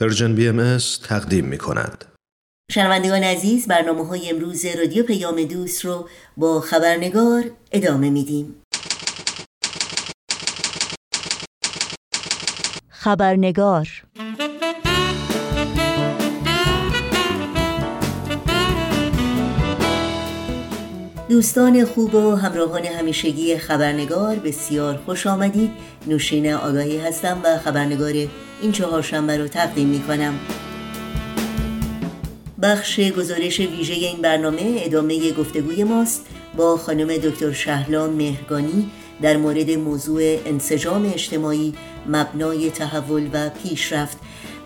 پرژن بی ام تقدیم می کند. شنوندگان عزیز برنامه های امروز رادیو پیام دوست رو با خبرنگار ادامه میدیم. خبرنگار دوستان خوب و همراهان همیشگی خبرنگار بسیار خوش آمدید. نوشین آگاهی هستم و خبرنگار این چهارشنبه رو تقدیم می کنم بخش گزارش ویژه این برنامه ادامه گفتگوی ماست با خانم دکتر شهلا مهرگانی در مورد موضوع انسجام اجتماعی مبنای تحول و پیشرفت.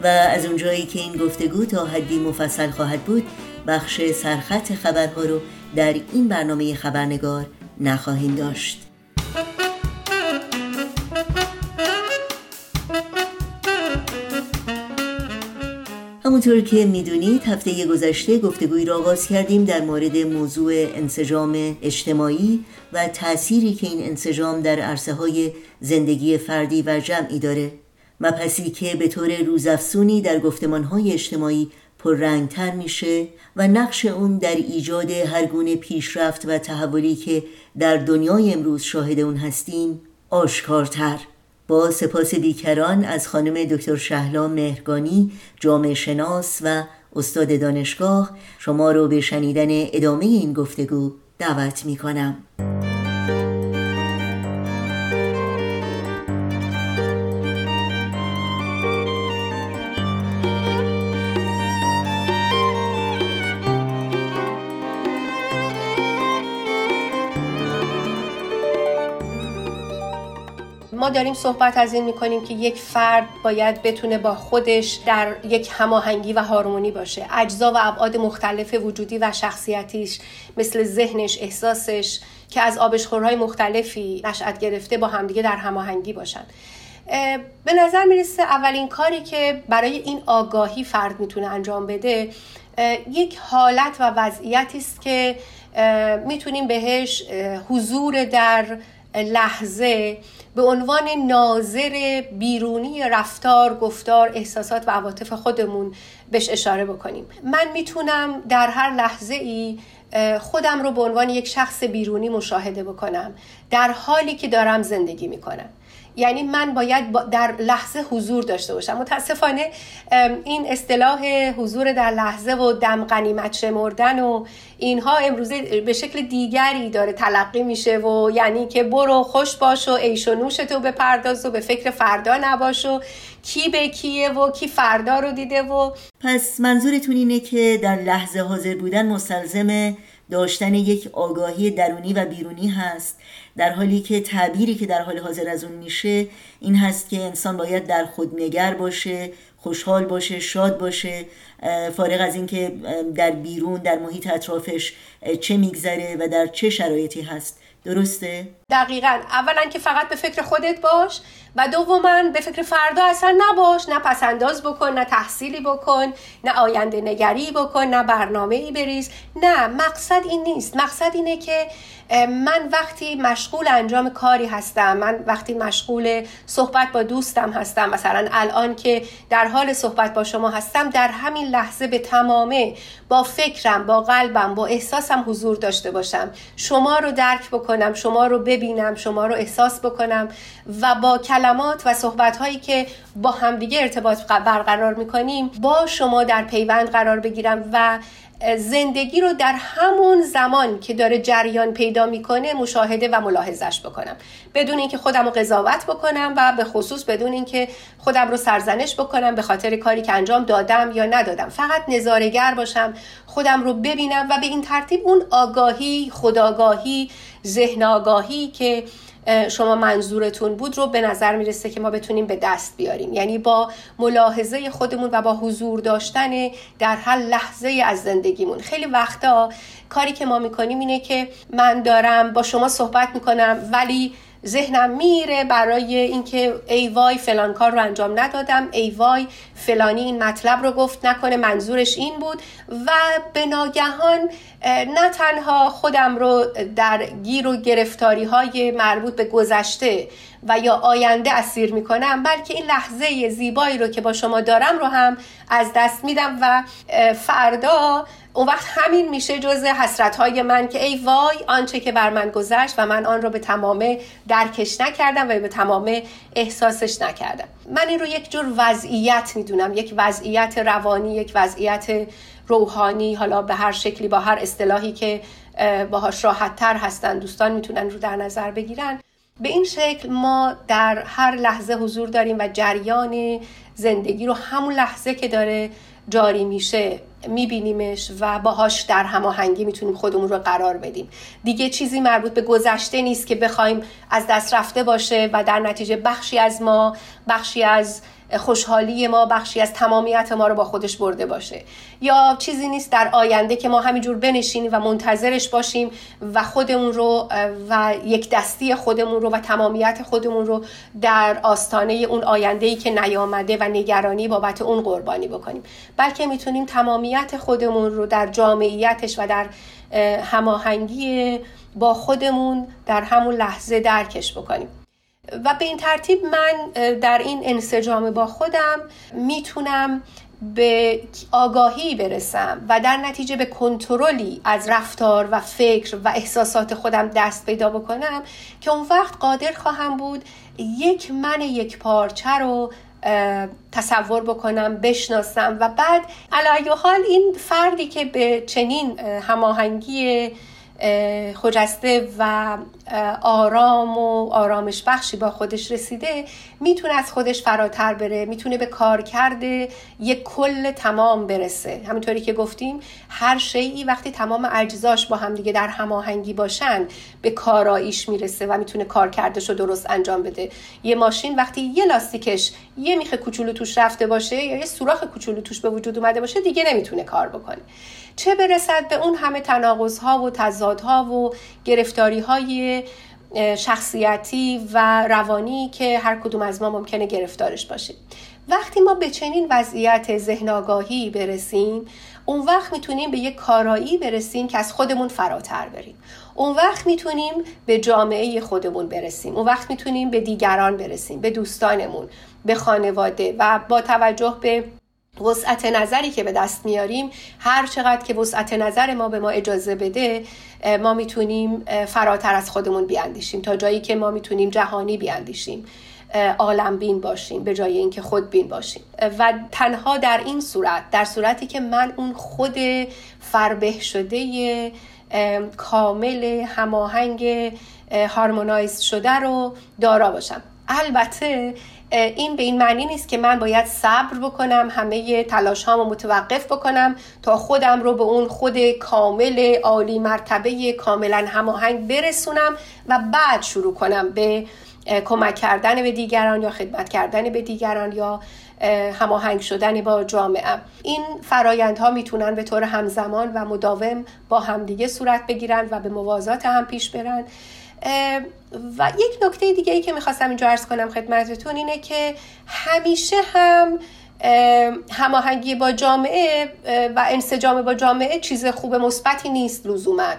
و از اونجایی که این گفتگو تا حدی مفصل خواهد بود بخش سرخط خبرها رو در این برنامه خبرنگار نخواهیم داشت. همونطور که می‌دونید هفته گذشته گفتگوی را آغاز کردیم در مورد موضوع انسجام اجتماعی و تأثیری که این انسجام در عرصه های زندگی فردی و جمعی داره. مپسی که به طور روزافزونی در گفتمان های اجتماعی پررنگتر میشه و نقش اون در ایجاد هر گونه پیشرفت و تحولی که در دنیای امروز شاهد اون هستیم آشکارتر با سپاس بیکران از خانم دکتر شهلا مهرگانی جامعه شناس و استاد دانشگاه شما رو به شنیدن ادامه این گفتگو دعوت می کنم. داریم صحبت از این می‌کنیم که یک فرد باید بتونه با خودش در یک هماهنگی و هارمونی باشه. اجزا و ابعاد مختلف وجودی و شخصیتیش مثل ذهنش احساسش که از آبشخورهای مختلفی نشأت گرفته با همدیگه در هماهنگی باشن. به نظر می‌رسه اولین کاری که برای این آگاهی فرد می‌تونه انجام بده یک حالت و وضعیتی است که می‌تونیم بهش حضور در لحظه به عنوان ناظر بیرونی رفتار، گفتار، احساسات و عواطف خودمون بهش اشاره بکنیم. من می‌تونم در هر لحظه ای خودم رو به عنوان یک شخص بیرونی مشاهده بکنم. در حالی که دارم زندگی می‌کنم. یعنی من باید در لحظه حضور داشته باشم. متاسفانه این اصطلاح حضور در لحظه و دم قنیمت شمردن و اینها امروزه به شکل دیگری داره تلقی میشه و یعنی که برو خوش باش و عیش و تو بپرداز و به فکر فردا نباش و کی به کیه و کی فردا رو دیده و پس منظورتون اینه که در لحظه حاضر بودن مستلزم داشتن یک آگاهی درونی و بیرونی هست. در حالی که تعبیری که در حال حاضر از اون میشه این هست که انسان باید در خود نگر باشه خوشحال باشه شاد باشه فارغ از اینکه در بیرون در محیط اطرافش چه میگذره و در چه شرایطی هست. درسته؟ دقیقا. اولا که فقط به فکر خودت باش. و دوما به فکر فردا اصلا نباش نه پسنداز بکن نه تحصیلی بکن نه آینده نگری بکن نه برنامه ای بریز. نه مقصد این نیست. مقصد اینه که من وقتی مشغول انجام کاری هستم من وقتی مشغول صحبت با دوستم هستم مثلا الان که در حال صحبت با شما هستم در همین لحظه به تمامه با فکرم با قلبم با احساسم حضور داشته باشم. شما رو درک بکنم شما رو ببینم شما رو احساس بکنم و با کلمات و صحبت هایی که با همدیگه ارتباط برقرار می‌کنیم با شما در پیوند قرار بگیرم و زندگی رو در همون زمان که داره جریان پیدا می‌کنه مشاهده و ملاحظش بکنم. بدون اینکه خودم رو قضاوت بکنم و به خصوص بدون اینکه خودم رو سرزنش بکنم به خاطر کاری که انجام دادم یا ندادم. فقط نظارگر باشم خودم رو ببینم و به این ترتیب اون آگاهی خداگاهی ذهن آگاهی که شما منظورتون بود رو به نظر می‌رسه که ما بتونیم به دست بیاریم. یعنی با ملاحظه خودمون و با حضور داشتن در هر لحظه از زندگیمون. خیلی وقتا کاری که ما می‌کنیم اینه که من دارم با شما صحبت می‌کنم ولی ذهنم میره برای اینکه ای وای فلان کار رو انجام ندادم ای وای فلانی این مطلب رو گفت نکنه منظورش این بود و به ناگهان نه تنها خودم رو در گیر و گرفتاری های مربوط به گذشته و یا آینده اسیر می‌کنم بلکه این لحظه زیبایی رو که با شما دارم رو هم از دست میدم و فردا اون وقت همین میشه جز حسرت های من که ای وای آنچه که بر من گذشت و من آن رو به تمامه درکش نکردم و به تمامه احساسش نکردم. من این رو یک جور وضعیت می‌دونم یک وضعیت روانی یک وضعیت روحانی حالا به هر شکلی با هر اصطلاحی که باهاش راحت تر هستن دوستان می‌تونن رو در نظر بگیرن. به این شکل ما در هر لحظه حضور داریم و جریان زندگی رو همون لحظه که داره جاری میشه میبینیمش و باهاش در هماهنگی می‌تونیم خودمون رو قرار بدیم. دیگه چیزی مربوط به گذشته نیست که بخوایم از دست رفته باشه و در نتیجه بخشی از ما بخشی از خوشحالی ما بخشی از تمامیت ما رو با خودش برده باشه. یا چیزی نیست در آینده که ما همینجور بنشینیم و منتظرش باشیم و خودمون رو و یک دستی خودمون رو و تمامیت خودمون رو در آستانه اون آینده ای که نیامده و نگرانی بابت اون قربانی بکنیم. بلکه می‌تونیم تمامیت خودمون رو در جامعیتش و در هماهنگی با خودمون در همون لحظه درکش بکنیم. و به این ترتیب من در این انسجام با خودم می‌تونم به آگاهی برسم و در نتیجه به کنترلی از رفتار و فکر و احساسات خودم دست پیدا بکنم که اون وقت قادر خواهم بود یک من یک پارچه رو تصور بکنم بشناسم و بعد علایه حال این فردی که به چنین هماهنگی خجسته و آرام و آرامش بخشی با خودش رسیده می‌تونه از خودش فراتر بره می‌تونه به کار کرده یک کل تمام برسه. همینطوری که گفتیم هر شیعی وقتی تمام اجزاش با هم دیگه در هماهنگی باشن به کاراییش می‌رسه و می‌تونه کار کردش رو درست انجام بده. یه ماشین وقتی یه لاستیکش یه میخه کوچولو توش رفته باشه یا یه سوراخ کوچولو توش به وجود اومده باشه دیگه نمی‌تونه کار بکنه. چه برسد به اون همه تناقض ها و تضادها و گرفتاری های شخصیتی و روانی که هر کدوم از ما ممکنه گرفتارش باشیم وقتی ما به چنین وضعیت ذهن آگاهی برسیم اون وقت می‌تونیم به یک کارایی برسیم که از خودمون فراتر بریم. اون وقت می‌تونیم به جامعه خودمون برسیم. اون وقت می‌تونیم به دیگران برسیم به دوستانمون به خانواده و با توجه به وسعت نظری که به دست میاریم هر چقدر که وسعت نظر ما به ما اجازه بده ما می‌تونیم فراتر از خودمون بیاندیشیم. تا جایی که ما می‌تونیم جهانی بیاندیشیم عالم بین باشیم به جای اینکه خود بین باشیم. و تنها در این صورت در صورتی که من اون خود فربه شده کامل هماهنگ هارمونایز شده رو دارا باشم. البته این به این معنی نیست که من باید صبر بکنم همه تلاش هامو متوقف بکنم تا خودم رو به اون خود کامل عالی مرتبه کاملا هماهنگ برسونم و بعد شروع کنم به کمک کردن به دیگران یا خدمت کردن به دیگران یا هماهنگ شدن با جامعه. این فرایندها می‌تونن به طور همزمان و مداوم با همدیگه صورت بگیرن و به موازات هم پیش برن. و یک نکته دیگه ای که می‌خواستم اینجا ارز کنم خدمتتون اینه که همیشه هم هماهنگی با جامعه و انسجام با جامعه چیز خوب مثبتی نیست لزوما.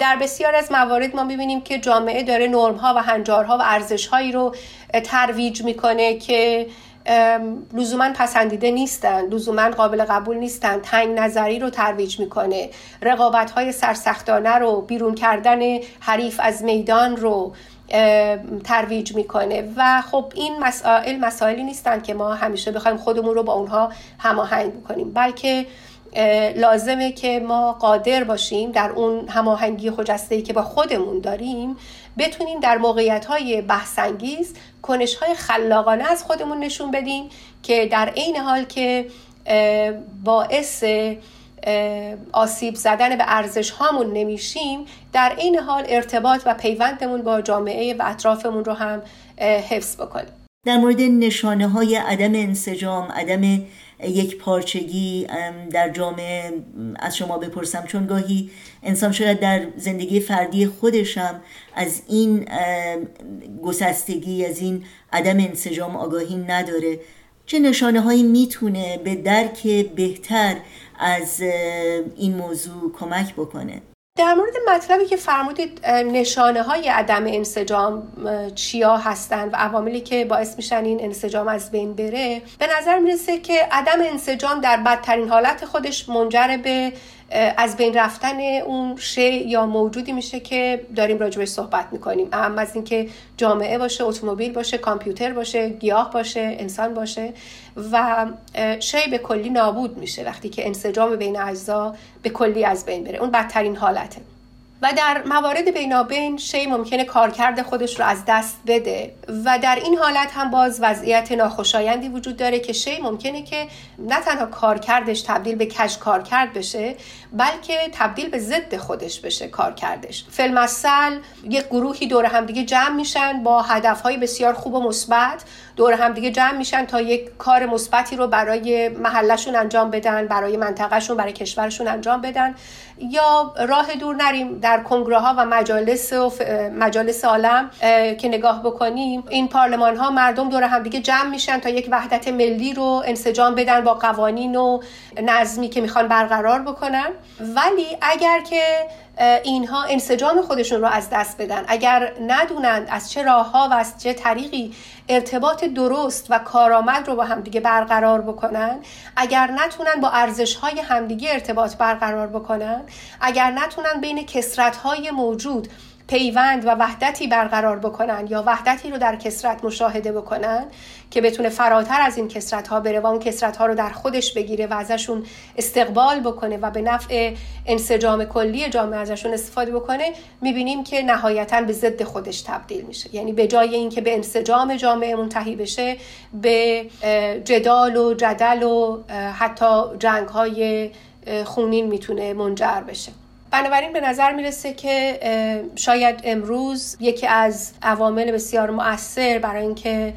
در بسیار از موارد ما می‌بینیم که جامعه داره نرمها و هنجارها و ارزشهایی رو ترویج می‌کنه که لزوما پسندیده نیستن لزوما قابل قبول نیستن. تنگ نظری رو ترویج می‌کنه. رقابت های سرسختانه رو بیرون کردن حریف از میدان رو ترویج می‌کنه. و خب این مسائل مسائلی نیستن که ما همیشه بخوایم خودمون رو با اونها هماهنگ بکنیم. بلکه لازمه که ما قادر باشیم در اون هماهنگی خجسته که با خودمون داریم بتونیم در موقعیت های بحثانگیز کنش های خلاقانه از خودمون نشون بدیم که در عین حال که باعث آسیب زدن به ارزش هامون نمیشیم در این حال ارتباط و پیوندمون با جامعه و اطرافمون رو هم حفظ بکنیم. در مورد نشانه های عدم انسجام عدم یک پارچگی در جامعه از شما بپرسم. چون گاهی انسان شاید در زندگی فردی خودشم از این گسستگی از این عدم انسجام آگاهی نداره. چه نشانه هایی می‌تونه به درک بهتر از این موضوع کمک بکنه؟ در مورد مطلبی که فرمودید نشانه های عدم انسجام چیا هستند و عواملی که باعث میشن این انسجام از بین بره به نظر می‌رسه که عدم انسجام در بدترین حالت خودش منجر به از بین رفتن اون شی یا موجودی میشه که داریم راجبش صحبت می‌کنیم. اهم از اینکه جامعه باشه اتومبیل باشه کامپیوتر باشه گیاه باشه انسان باشه و شی به کلی نابود میشه وقتی که انسجام بین اجزا به کلی از بین بره. اون بدترین حالته. و در موارد بینابین شی ممکنه کارکرد خودش رو از دست بده. و در این حالت هم باز وضعیت ناخوشایندی وجود داره که شی ممکنه که نه تنها کارکردش تبدیل به کج کارکرد بشه بلکه تبدیل به ضد خودش بشه کارکردش. فیلمسل یک گروهی دور همدیگه جمع میشن با هدفهای بسیار خوب و مثبت. دور همدیگه جمع میشن تا یک کار مثبتی رو برای محلشون انجام بدن برای منطقهشون برای کشورشون انجام بدن. یا راه دور نریم در کنگره ها و مجالس و مجالس عالم که نگاه بکنیم. این پارلمان ها مردم دور همدیگه جمع میشن تا یک وحدت ملی رو انسجام بدن با قوانین و نظمی که می‌خوان برقرار بکنن. ولی اگر که اینها انسجام خودشون رو از دست بدن اگر ندونند از چه راه ها و از چه طریقی ارتباط درست و کارآمد رو با همدیگه برقرار بکنن. اگر نتونن با ارزش های همدیگه ارتباط برقرار بکنن اگر نتونن بین کسرت های موجود پیوند و وحدتی برقرار بکنن یا وحدتی رو در کسرت مشاهده بکنن که بتونه فراتر از این کسرت ها بره و اون کسرت ها رو در خودش بگیره و ازشون استقبال بکنه و به نفع انسجام کلی جامعه ازشون استفاده بکنه می‌بینیم که نهایتا به ضد خودش تبدیل میشه. یعنی به جای اینکه به انسجام جامعه منتهی بشه به جدال و جدل و حتی جنگ های خونین می‌تونه منجر بشه. بنابراین به نظر می‌رسه که شاید امروز یکی از عوامل بسیار مؤثر برای اینکه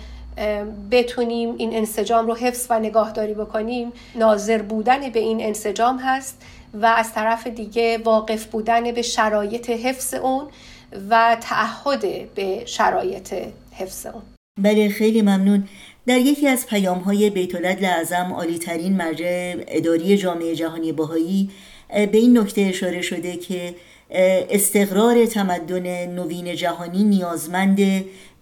بتونیم این انسجام رو حفظ و نگاهداری بکنیم ناظر بودن به این انسجام هست و از طرف دیگه واقف بودن به شرایط حفظ اون و تعهد به شرایط حفظ اون. بله خیلی ممنون. در یکی از پیام های بیت لعظم عالی ترین مرجع اداری جامعه جهانی باهایی به این نکته اشاره شده که استقرار تمدن نوین جهانی نیازمند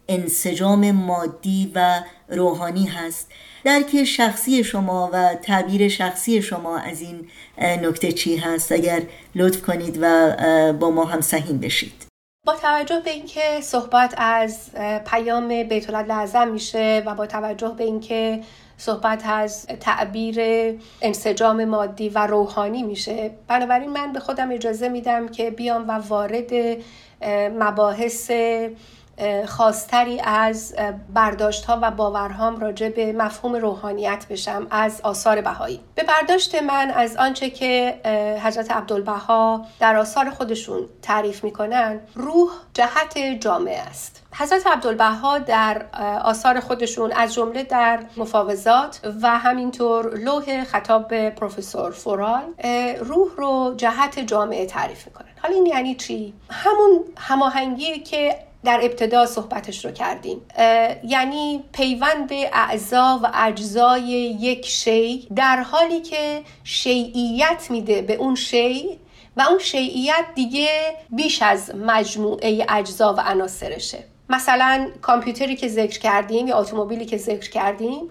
انسجام مادی و روحانی هست. درک شخصی شما و تعبیر شخصی شما از این نکته چی هست؟ اگر لطف کنید و با ما هم سهیم بشید. با توجه به اینکه صحبت از پیام بیت لعظم میشه و با توجه به اینکه صحبت از تعبیر انسجام مادی و روحانی میشه. بنابراین من به خودم اجازه میدم که بیام و وارد مباحث خاصتری از برداشت ها و باورهام راجع به مفهوم روحانیت بشم از آثار بهایی. به برداشت من از آنچه که حضرت عبدالبها در آثار خودشون تعریف می‌کنن روح جهت جامعه است. حضرت عبدالبها در آثار خودشون از جمله در مفاوضات و همینطور لوح خطاب به پروفسور فورال روح رو جهت جامعه تعریف می‌کنن. حالا این یعنی چی؟ همون هماهنگی که در ابتدا صحبتش رو کردیم. یعنی پیوند اعضا و اجزای یک شی در حالی که شیعیت میده به اون شی و اون شیعیت دیگه بیش از مجموعه اجزا و عناصرشه. مثلا کامپیوتری که ذکر کردیم یا اتومبیلی که ذکر کردیم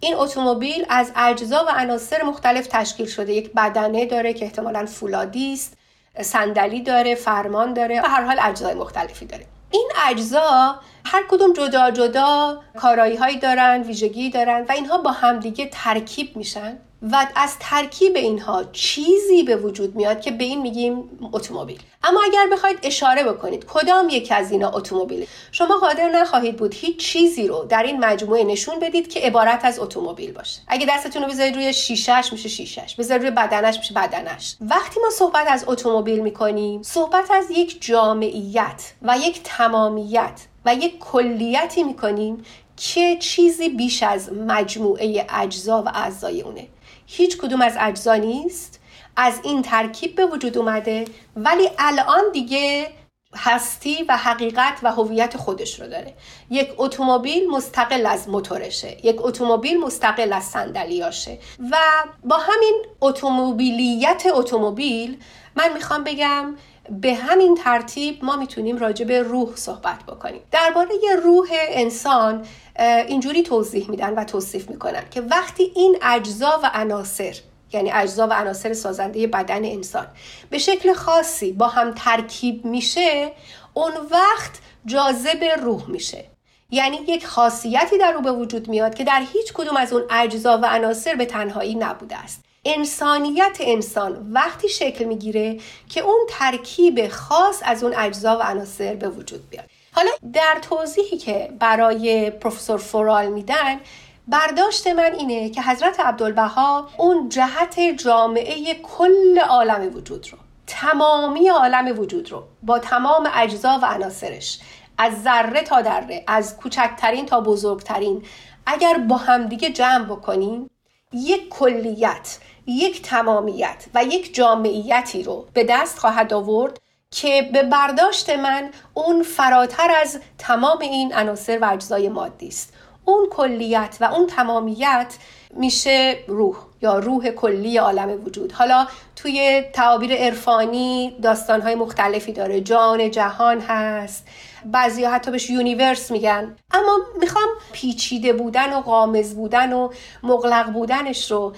این اتومبیل از اجزا و عناصر مختلف تشکیل شده. یک بدنه داره که احتمالا فولادی است صندلی داره فرمان داره و هر حال اجزای مختلفی داره. این اجزا هر کدوم جدا جدا کارایی هایی دارن ویژگی دارن و اینها با همدیگه ترکیب میشن. و از ترکیب اینها چیزی به وجود میاد که به این میگیم اتومبیل. اما اگر بخواید اشاره بکنید کدام یک از اینا اتومبیل؟ شما قادر نخواهید بود هیچ چیزی رو در این مجموعه نشون بدید که عبارت از اتومبیل باشه. اگه دستتون رو بذارید روی شیشش میشه شیشش بذارید روی بدنش میشه بدنش. وقتی ما صحبت از اتومبیل می‌کنیم صحبت از یک جامعیت و یک تمامیت و یک کلیتی می‌کنیم که چیزی بیش از مجموعه اجزا و اعضای اونه. هیچ کدوم از اجزا نیست از این ترکیب به وجود اومده ولی الان دیگه هستی و حقیقت و هویت خودش رو داره. یک اتومبیل مستقل از موتورشه یک اتومبیل مستقل از صندلیاشه و با همین اتومبیلیت اتومبیل من می‌خوام بگم به همین ترتیب ما می‌تونیم راجع به روح صحبت بکنیم. درباره روح انسان اینجوری توضیح میدن و توصیف می‌کنن که وقتی این اجزا و عناصر یعنی اجزا و عناصر سازنده بدن انسان به شکل خاصی با هم ترکیب میشه اون وقت جاذب روح میشه. یعنی یک خاصیتی در او به وجود میاد که در هیچ کدوم از اون اجزا و عناصر به تنهایی نبوده است. انسانیت انسان وقتی شکل می‌گیره که اون ترکیب خاص از اون اجزا و عناصر به وجود بیاد. حالا در توضیحی که برای پروفسور فورال میدن برداشت من اینه که حضرت عبدالبها اون جهت جامعه کل عالم وجود رو تمامی عالم وجود رو با تمام اجزا و عناصرش از ذره تا دره از کوچکترین تا بزرگترین اگر با همدیگه جمع بکنیم یک کلیت یک تمامیت و یک جامعیتی رو به دست خواهد آورد. که به برداشت من اون فراتر از تمام این عناصر و اجزای مادی است. اون کلیت و اون تمامیت میشه روح یا روح کلی عالم وجود. حالا توی تعابیر عرفانی داستانهای مختلفی داره. جان جهان هست. بعضی حتی بهش یونیورس میگن. اما می‌خوام پیچیده بودن و قامز بودن و مغلق بودنش رو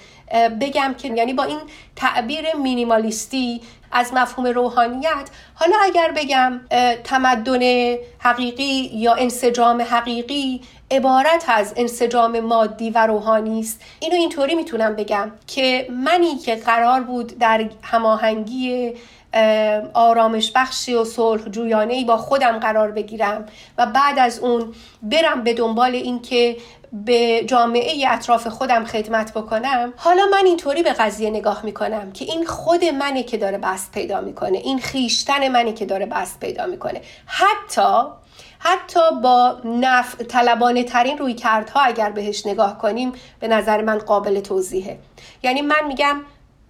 بگم که یعنی با این تعبیر مینیمالیستی از مفهوم روحانیت حالا اگر بگم تمدن حقیقی یا انسجام حقیقی عبارت از انسجام مادی و روحانی است. اینو اینطوری می‌تونم بگم که منی که قرار بود در هماهنگی آرامش بخشی و صلح جویانه با خودم قرار بگیرم و بعد از اون برم به دنبال اینکه به جامعه اطراف خودم خدمت بکنم. حالا من اینطوری به قضیه نگاه می‌کنم که این خود منه که داره بست پیدا می‌کنه این خیشتن منه که داره بست پیدا می‌کنه. حتی حتی با نف طلبانه ترین روی کردها اگر بهش نگاه کنیم به نظر من قابل توضیحه. یعنی من میگم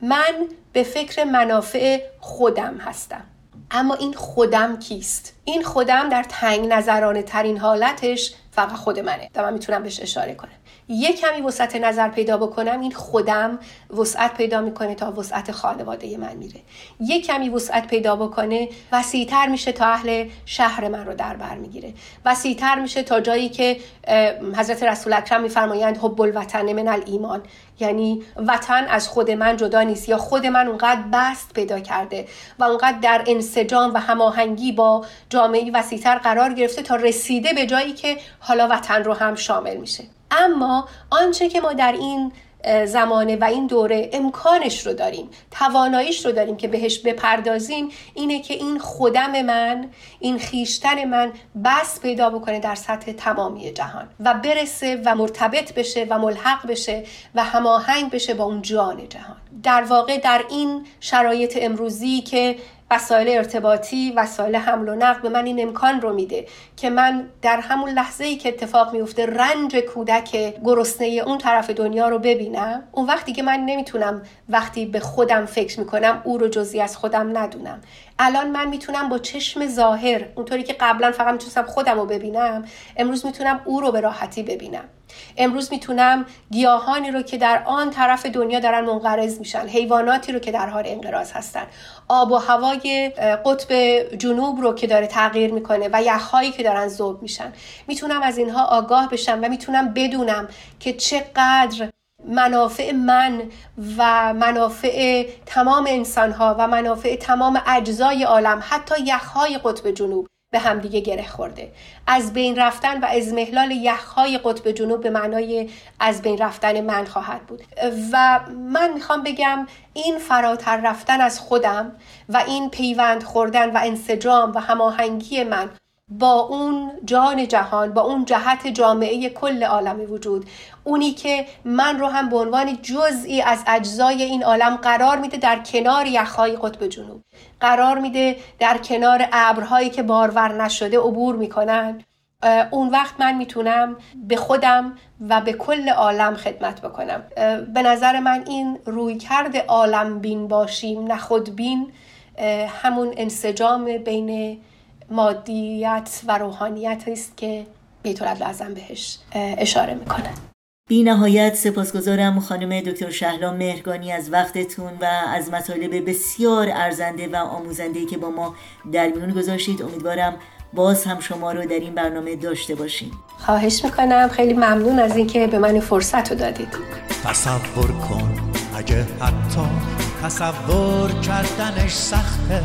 من به فکر منافع خودم هستم. اما این خودم کیست؟ این خودم در تنگ نظرانه ترین حالتش فقط خود منه و من می‌تونم بهش اشاره کنم. یه کمی وسعت نظر پیدا بکنم این خودم وسعت پیدا می‌کنه تا وسعت خانواده من میره. یه کمی وسعت پیدا بکنه وسیعتر میشه تا اهل شهر من رو در بر می‌گیره. وسیعتر میشه تا جایی که حضرت رسول اکرم میفرمایند حب الوطن من الایمان. یعنی وطن از خود من جدا نیست یا خود من اونقدر بست پیدا کرده و اونقدر در انسجام و هماهنگی با جامعه وسیعتر قرار گرفته تا رسیده به جایی که حالا وطن رو هم شامل میشه. اما آنچه که ما در این زمانه و این دوره امکانش رو داریم تواناییش رو داریم که بهش بپردازیم اینه که این خودم من این خیشتن من بس پیدا بکنه در سطح تمامی جهان و برسه و مرتبط بشه و ملحق بشه و هماهنگ بشه با اون جان جهان. در واقع در این شرایط امروزی که وسایل ارتباطی وسایل حمل و نقل به من این امکان رو میده که من در همون لحظه ای که اتفاق میفته رنج کودک گرسنه اون طرف دنیا رو ببینم. اون وقتی که من نمی‌تونم وقتی به خودم فکر می‌کنم او رو جزی از خودم ندونم. الان من می‌تونم با چشم ظاهر اونطوری که قبلا فقط می‌تونستم خودم رو ببینم امروز می‌تونم او رو به راحتی ببینم. امروز می‌تونم گیاهانی رو که در آن طرف دنیا دارن منقرض میشن حیواناتی رو که در حال انقراض هستن. آب و هوای قطب جنوب رو که داره تغییر می‌کنه و یخهایی که دارن ذوب میشن. می‌تونم از اینها آگاه بشم و می‌تونم بدونم که چقدر منافع من و منافع تمام انسانها و منافع تمام اجزای عالم حتی یخهای قطب جنوب به همدیگه گره خورده. از بین رفتن و از محلال یخهای قطب جنوب به معنای از بین رفتن من خواهد بود. و من می‌خوام بگم این فراتر رفتن از خودم و این پیوند خوردن و انسجام و هماهنگی من با اون جان جهان با اون جهت جامعه کل عالم وجود. اونی که من رو هم به عنوان جزئی از اجزای این عالم قرار میده در کنار یخهای قطب جنوب. قرار میده در کنار ابرهایی که بارور نشده عبور می‌کنن. اون وقت من می‌تونم به خودم و به کل عالم خدمت بکنم. به نظر من این روی کرد عالم بین باشیم نه بین همون انسجام بین مادیت و روحانیت است که بیت لازم بهش اشاره می‌کنه. بی نهایت سپاسگزارم خانم دکتر شهلا مهرگانی از وقتتون و از مطالب بسیار ارزنده و آموزنده که با ما در میون گذاشتید. امیدوارم باز هم شما رو در این برنامه داشته باشیم. خواهش می‌کنم. خیلی ممنون از اینکه به من فرصت رو دادید. تصور کن اگه حتی تصور کردنش سخته.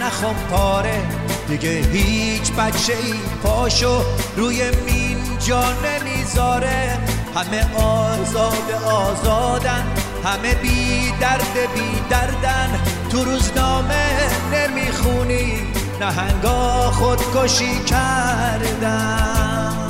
نه پاره. دیگه هیچ بچه ای پاشو روی مین جا نمی‌ذاره. همه آزاد آزادن همه بی درد بی دردن. تو روزنامه نمی‌خونی نهنگا خودکشی کردن.